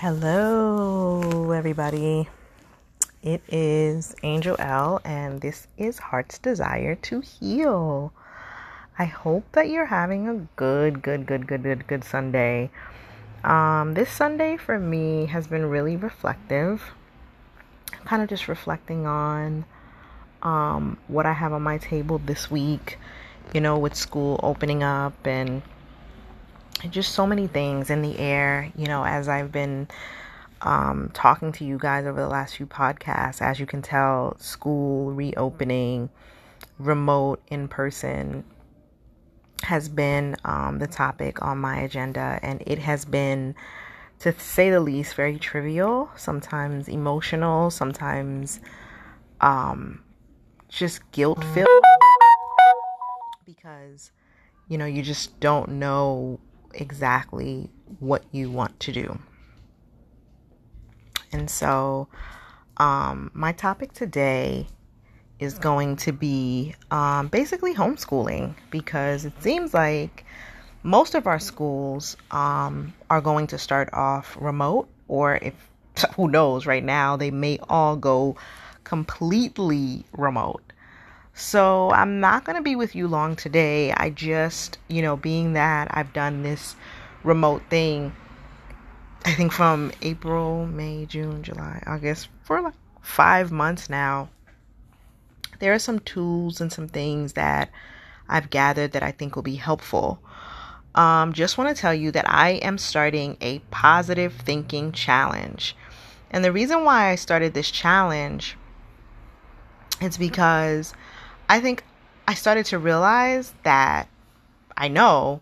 Hello, everybody. It is Angel L, and this is Heart's Desire to Heal. I hope that you're having a good, good, good, good, good, good Sunday. Um, this Sunday for me has been really reflective. Kind of just reflecting on um, what I have on my table this week, you know, with school opening up and just so many things in the air, you know, as I've been um, talking to you guys over the last few podcasts. As you can tell, school reopening, remote, in person has been um, the topic on my agenda, and it has been, to say the least, very trivial, sometimes emotional, sometimes um, just guilt filled because you know you just don't know exactly what you want to do. And so, um, my topic today is going to be um, basically homeschooling because it seems like most of our schools um, are going to start off remote, or if who knows, right now they may all go completely remote. So I'm not going to be with you long today. I just, you know, being that I've done this remote thing, I think from April, May, June, July, August, for like five months now, there are some tools and some things that I've gathered that I think will be helpful. Um, just want to tell you that I am starting a positive thinking challenge. And the reason why I started this challenge is because I think I started to realize that I know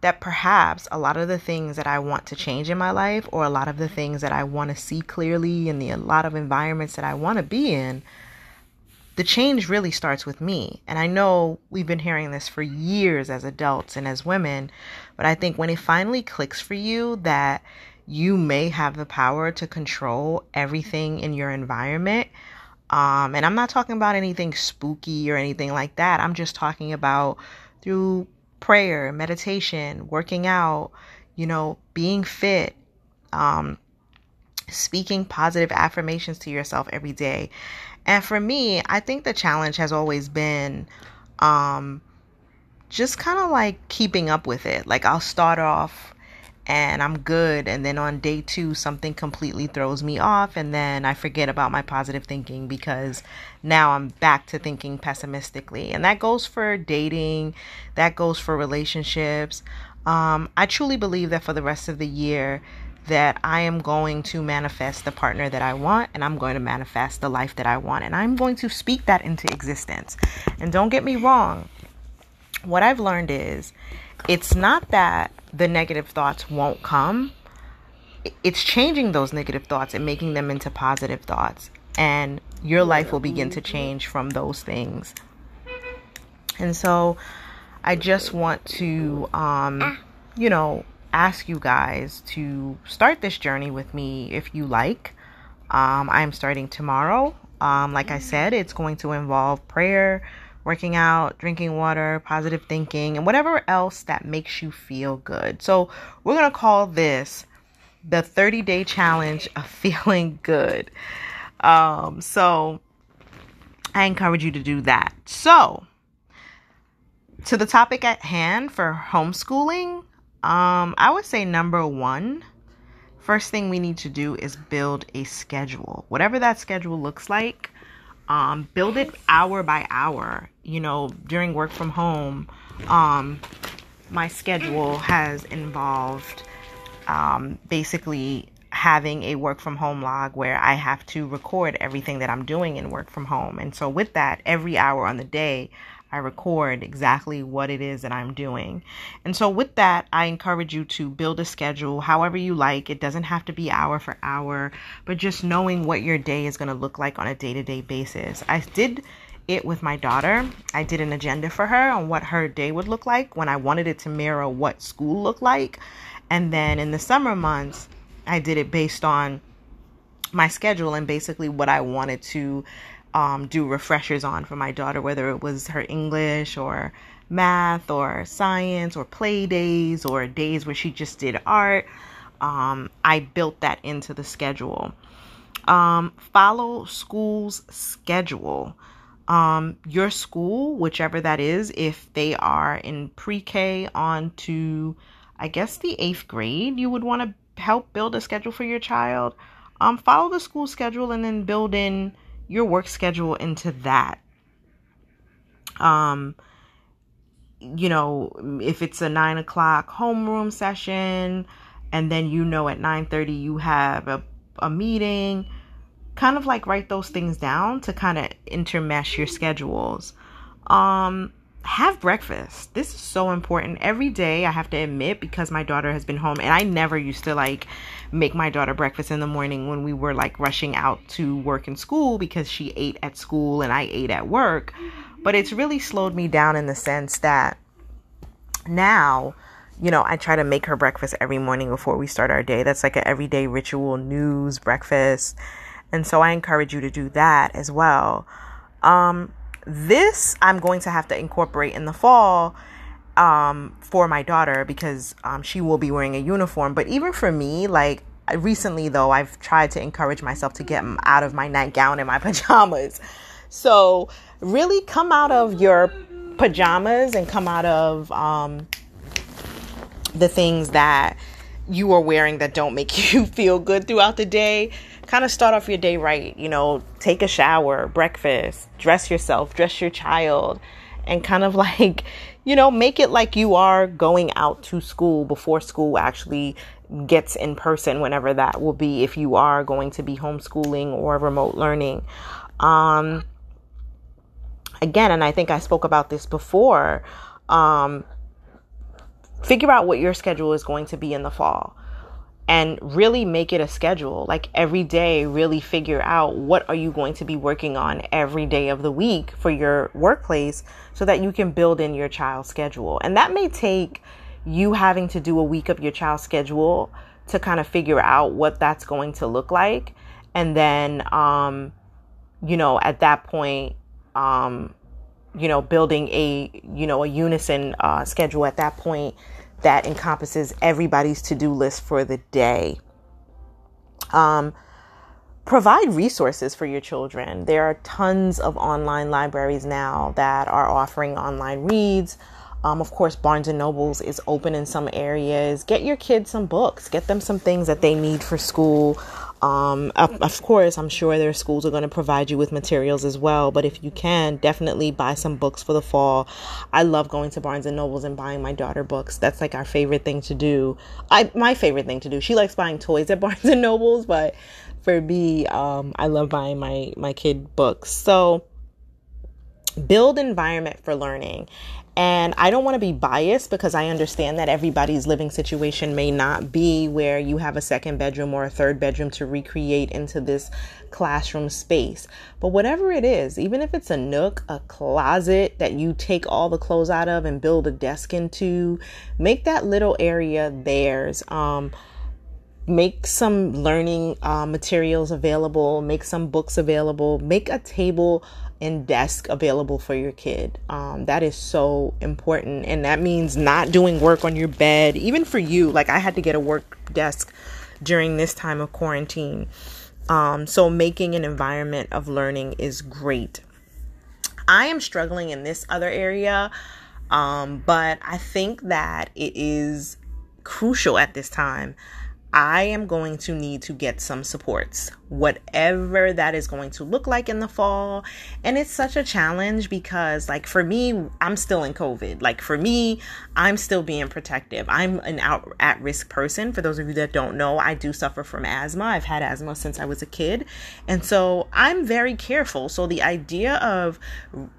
that perhaps a lot of the things that I want to change in my life, or a lot of the things that I want to see clearly and the a lot of environments that I want to be in, the change really starts with me. And I know we've been hearing this for years as adults and as women, but I think when it finally clicks for you that you may have the power to control everything in your environment, um, and I'm not talking about anything spooky or anything like that. I'm just talking about through prayer, meditation, working out, you know, being fit, um, speaking positive affirmations to yourself every day. And for me, I think the challenge has always been um, just kind of like keeping up with it. Like I'll start off and I'm good. And then on day two, something completely throws me off. And then I forget about my positive thinking because now I'm back to thinking pessimistically. And that goes for dating, that goes for relationships. Um, I truly believe that for the rest of the year, that I am going to manifest the partner that I want and I'm going to manifest the life that I want. And I'm going to speak that into existence. And don't get me wrong, what I've learned is it's not that the negative thoughts won't come. It's changing those negative thoughts and making them into positive thoughts. And your life will begin to change from those things. And so I just want to, um, you know, ask you guys to start this journey with me if you like. Um, I'm starting tomorrow. Um, like I said, it's going to involve prayer, working out, drinking water, positive thinking, and whatever else that makes you feel good. So, we're going to call this the 30 day challenge of feeling good. Um, so, I encourage you to do that. So, to the topic at hand for homeschooling, um, I would say number one, first thing we need to do is build a schedule. Whatever that schedule looks like, um, build it hour by hour. You know, during work from home, um, my schedule has involved um, basically having a work from home log where I have to record everything that I'm doing in work from home. And so, with that, every hour on the day, I record exactly what it is that I'm doing. And so, with that, I encourage you to build a schedule however you like. It doesn't have to be hour for hour, but just knowing what your day is going to look like on a day to day basis. I did it with my daughter. I did an agenda for her on what her day would look like when I wanted it to mirror what school looked like. And then in the summer months, I did it based on my schedule and basically what I wanted to um, do refreshers on for my daughter, whether it was her English or math or science or play days or days where she just did art. um, I built that into the schedule. Um, follow school's schedule. Um, your school, whichever that is, if they are in pre K on to, I guess, the eighth grade, you would want to help build a schedule for your child. Um, follow the school schedule and then build in your work schedule into that. Um, you know, if it's a nine o'clock homeroom session, and then you know at 9:30 you have a, a meeting kind of like write those things down to kind of intermesh your schedules um have breakfast this is so important every day i have to admit because my daughter has been home and i never used to like make my daughter breakfast in the morning when we were like rushing out to work and school because she ate at school and i ate at work but it's really slowed me down in the sense that now you know, I try to make her breakfast every morning before we start our day. That's like an everyday ritual news breakfast. And so I encourage you to do that as well. Um, this I'm going to have to incorporate in the fall um, for my daughter because um, she will be wearing a uniform. But even for me, like recently though, I've tried to encourage myself to get out of my nightgown and my pajamas. So really come out of your pajamas and come out of um, the things that you are wearing that don't make you feel good throughout the day. Kind of start off your day right, you know, take a shower, breakfast, dress yourself, dress your child, and kind of like, you know, make it like you are going out to school before school actually gets in person, whenever that will be, if you are going to be homeschooling or remote learning. Um, again, and I think I spoke about this before. Um, figure out what your schedule is going to be in the fall and really make it a schedule. Like every day really figure out what are you going to be working on every day of the week for your workplace so that you can build in your child's schedule. And that may take you having to do a week of your child's schedule to kind of figure out what that's going to look like. And then um you know at that point um you know, building a, you know, a unison uh, schedule at that point that encompasses everybody's to do list for the day. Um, provide resources for your children. There are tons of online libraries now that are offering online reads. Um, of course, Barnes and Nobles is open in some areas. Get your kids some books. Get them some things that they need for school. Um, of, of, course, I'm sure their schools are going to provide you with materials as well. But if you can, definitely buy some books for the fall. I love going to Barnes and Nobles and buying my daughter books. That's like our favorite thing to do. I my favorite thing to do. She likes buying toys at Barnes and Nobles, but for me, um, I love buying my my kid books. So build environment for learning and I don't want to be biased because I understand that everybody's living situation may not be where you have a second bedroom or a third bedroom to recreate into this classroom space. But whatever it is, even if it's a nook, a closet that you take all the clothes out of and build a desk into, make that little area theirs. Um, make some learning uh, materials available, make some books available, make a table and desk available for your kid. Um, that is so important. And that means not doing work on your bed, even for you. Like I had to get a work desk during this time of quarantine. Um, so making an environment of learning is great. I am struggling in this other area, um, but I think that it is crucial at this time I am going to need to get some supports, whatever that is going to look like in the fall. And it's such a challenge because, like, for me, I'm still in COVID. Like, for me, I'm still being protective. I'm an out at risk person. For those of you that don't know, I do suffer from asthma. I've had asthma since I was a kid. And so I'm very careful. So the idea of,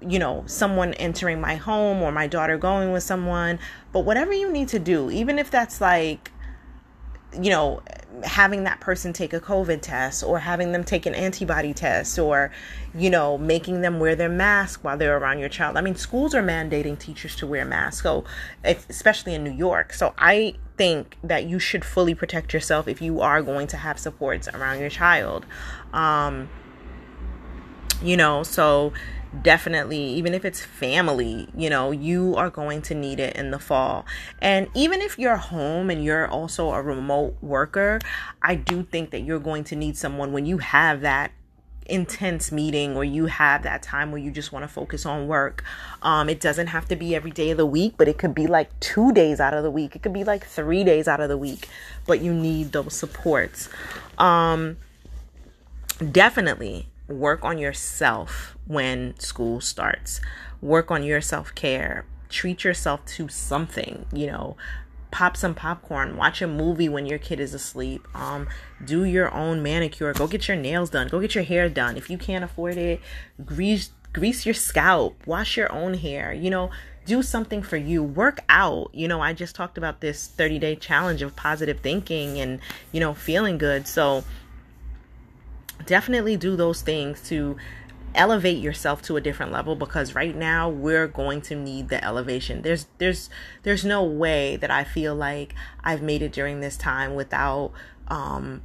you know, someone entering my home or my daughter going with someone, but whatever you need to do, even if that's like, you know, having that person take a COVID test or having them take an antibody test or, you know, making them wear their mask while they're around your child. I mean, schools are mandating teachers to wear masks, so especially in New York. So I think that you should fully protect yourself if you are going to have supports around your child. Um, you know, so definitely, even if it's family, you know, you are going to need it in the fall. And even if you're home and you're also a remote worker, I do think that you're going to need someone when you have that intense meeting or you have that time where you just want to focus on work. Um, it doesn't have to be every day of the week, but it could be like two days out of the week. It could be like three days out of the week, but you need those supports. Um, definitely work on yourself when school starts. Work on your self care. Treat yourself to something, you know, pop some popcorn, watch a movie when your kid is asleep, um, do your own manicure, go get your nails done, go get your hair done. If you can't afford it, grease grease your scalp, wash your own hair, you know, do something for you, work out. You know, I just talked about this 30 day challenge of positive thinking and, you know, feeling good. So definitely do those things to elevate yourself to a different level because right now we're going to need the elevation. There's there's there's no way that i feel like i've made it during this time without um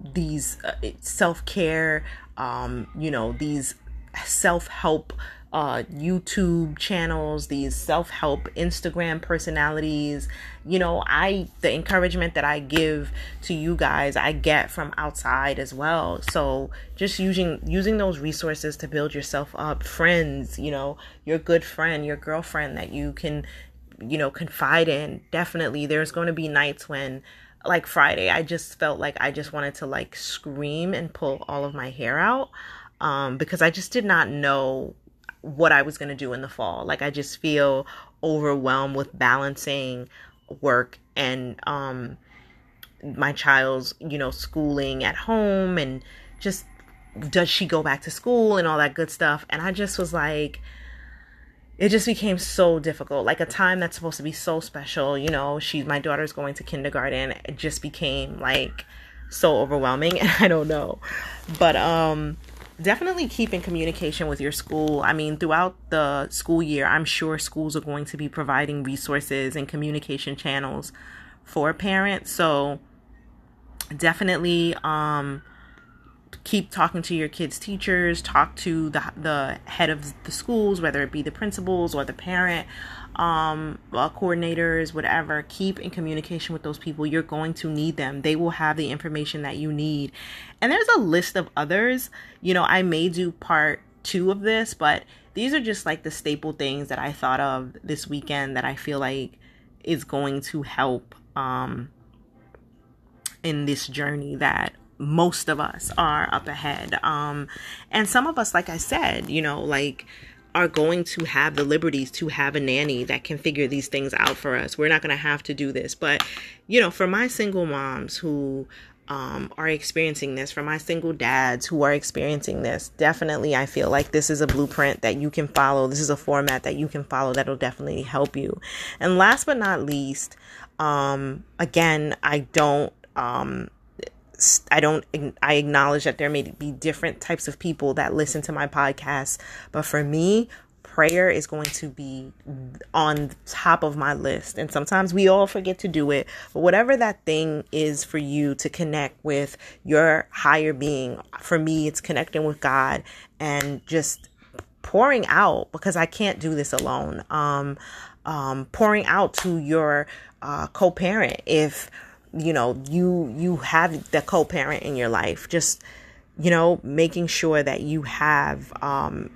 these uh, self-care um you know these self-help uh, YouTube channels, these self help Instagram personalities. You know, I, the encouragement that I give to you guys, I get from outside as well. So just using, using those resources to build yourself up, friends, you know, your good friend, your girlfriend that you can, you know, confide in. Definitely, there's going to be nights when, like Friday, I just felt like I just wanted to like scream and pull all of my hair out um, because I just did not know what I was going to do in the fall. Like I just feel overwhelmed with balancing work and um my child's, you know, schooling at home and just does she go back to school and all that good stuff. And I just was like it just became so difficult. Like a time that's supposed to be so special, you know, she's my daughter's going to kindergarten. It just became like so overwhelming and I don't know. But um definitely keep in communication with your school. I mean, throughout the school year, I'm sure schools are going to be providing resources and communication channels for parents. So definitely um, keep talking to your kids' teachers, talk to the the head of the schools, whether it be the principals or the parent um, uh, coordinators, whatever, keep in communication with those people. You're going to need them. They will have the information that you need. And there's a list of others. You know, I may do part two of this, but these are just like the staple things that I thought of this weekend that I feel like is going to help um, in this journey that most of us are up ahead. Um, and some of us, like I said, you know, like are going to have the liberties to have a nanny that can figure these things out for us. We're not going to have to do this. But, you know, for my single moms who um, are experiencing this, for my single dads who are experiencing this, definitely I feel like this is a blueprint that you can follow. This is a format that you can follow that'll definitely help you. And last but not least, um, again, I don't. Um, I don't, I acknowledge that there may be different types of people that listen to my podcast, but for me, prayer is going to be on top of my list. And sometimes we all forget to do it, but whatever that thing is for you to connect with your higher being, for me, it's connecting with God and just pouring out because I can't do this alone. Um, um, pouring out to your uh, co-parent if you know you you have the co-parent in your life just you know making sure that you have um,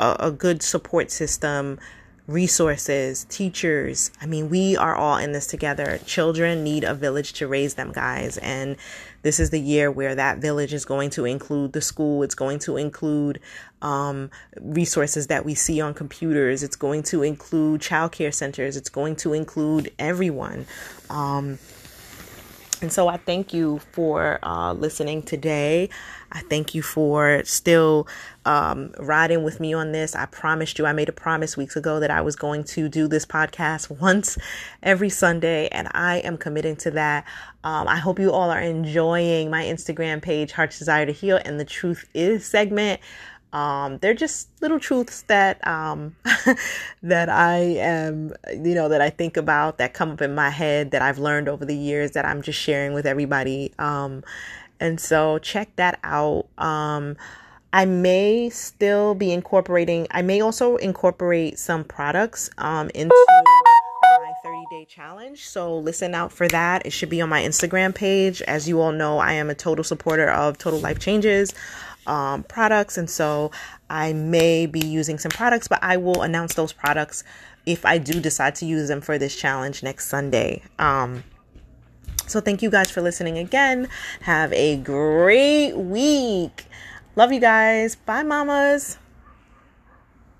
a, a good support system resources teachers. I mean we are all in this together. Children need a village to raise them guys and this is the year where that village is going to include the school. It's going to include um, resources that we see on computers. It's going to include childcare centers. It's going to include everyone. Um, and so I thank you for uh, listening today. I thank you for still um, riding with me on this. I promised you, I made a promise weeks ago that I was going to do this podcast once every Sunday, and I am committing to that. Um, I hope you all are enjoying my Instagram page, Heart's Desire to Heal, and the Truth Is segment. Um, they're just little truths that um, that I am, you know, that I think about that come up in my head that I've learned over the years that I'm just sharing with everybody. Um, and so check that out. Um, I may still be incorporating, I may also incorporate some products um, into 30 challenge. So listen out for that. It should be on my Instagram page. As you all know, I am a total supporter of Total Life Changes um, products. And so I may be using some products, but I will announce those products if I do decide to use them for this challenge next Sunday. Um, so thank you guys for listening again. Have a great week. Love you guys. Bye, mamas.